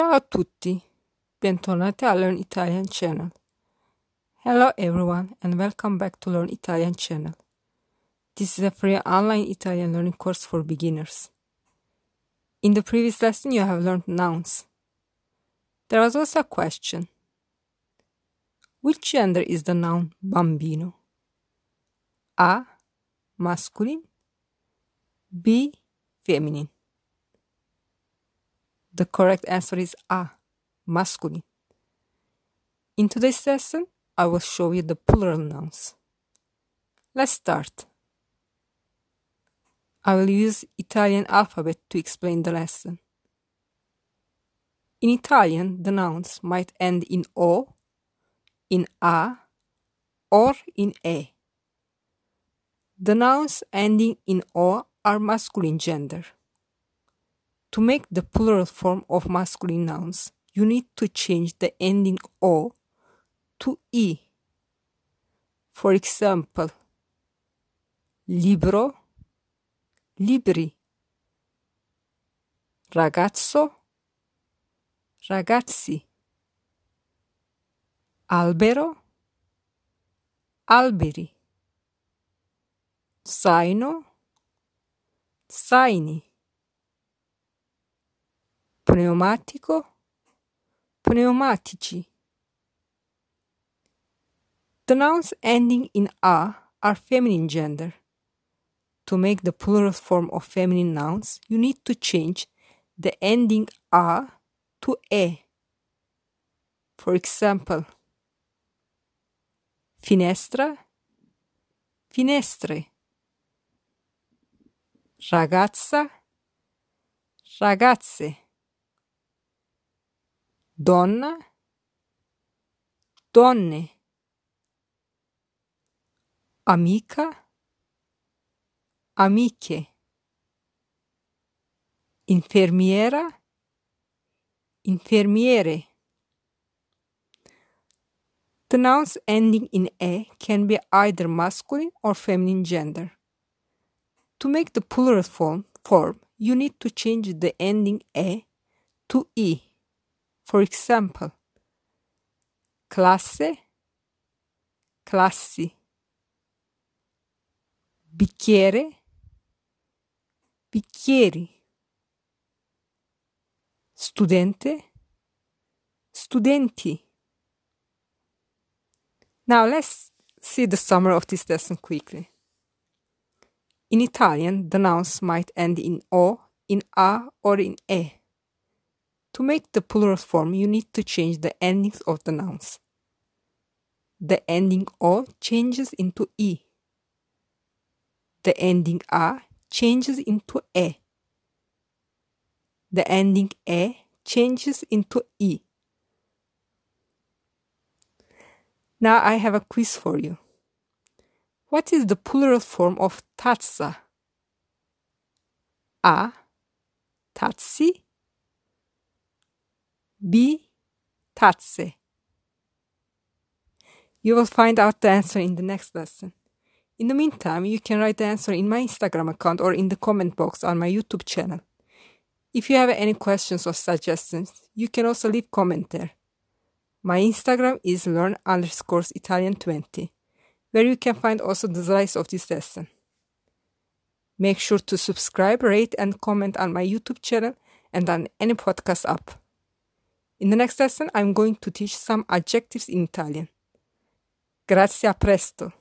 Ciao a tutti, bentornati a Learn Italian channel. Hello everyone and welcome back to Learn Italian channel. This is a free online Italian learning course for beginners. In the previous lesson you have learned nouns. There was also a question. Which gender is the noun bambino? A. Masculine B. Feminine the correct answer is A, masculine. In today's lesson, I will show you the plural nouns. Let's start. I will use Italian alphabet to explain the lesson. In Italian, the nouns might end in O, in A, or in E. The nouns ending in O are masculine gender. To make the plural form of masculine nouns, you need to change the ending O to E. For example, libro, libri, ragazzo, ragazzi, albero, alberi, zaino, zaini pneumatico, pneumatici. The nouns ending in a are feminine gender. To make the plural form of feminine nouns, you need to change the ending a to e. For example, finestra, finestre, ragazza, ragazze donna, donne, amica, amiche, infermiera, infermiere. The nouns ending in e can be either masculine or feminine gender. To make the plural form, form you need to change the ending e to e. For example, classe, classi, bicchiere, bicchieri, studente, studenti. Now let's see the summary of this lesson quickly. In Italian, the nouns might end in O, in A, or in E. To make the plural form, you need to change the endings of the nouns. The ending O changes into E. The ending A changes into E. The ending E changes into E. Now I have a quiz for you. What is the plural form of tazza? A. Tazzi B. Tazze. You will find out the answer in the next lesson. In the meantime, you can write the answer in my Instagram account or in the comment box on my YouTube channel. If you have any questions or suggestions, you can also leave comment there. My Instagram is learn underscores Italian 20, where you can find also the slides of this lesson. Make sure to subscribe, rate, and comment on my YouTube channel and on any podcast app. In the next lesson, I'm going to teach some adjectives in Italian. Grazie, a presto!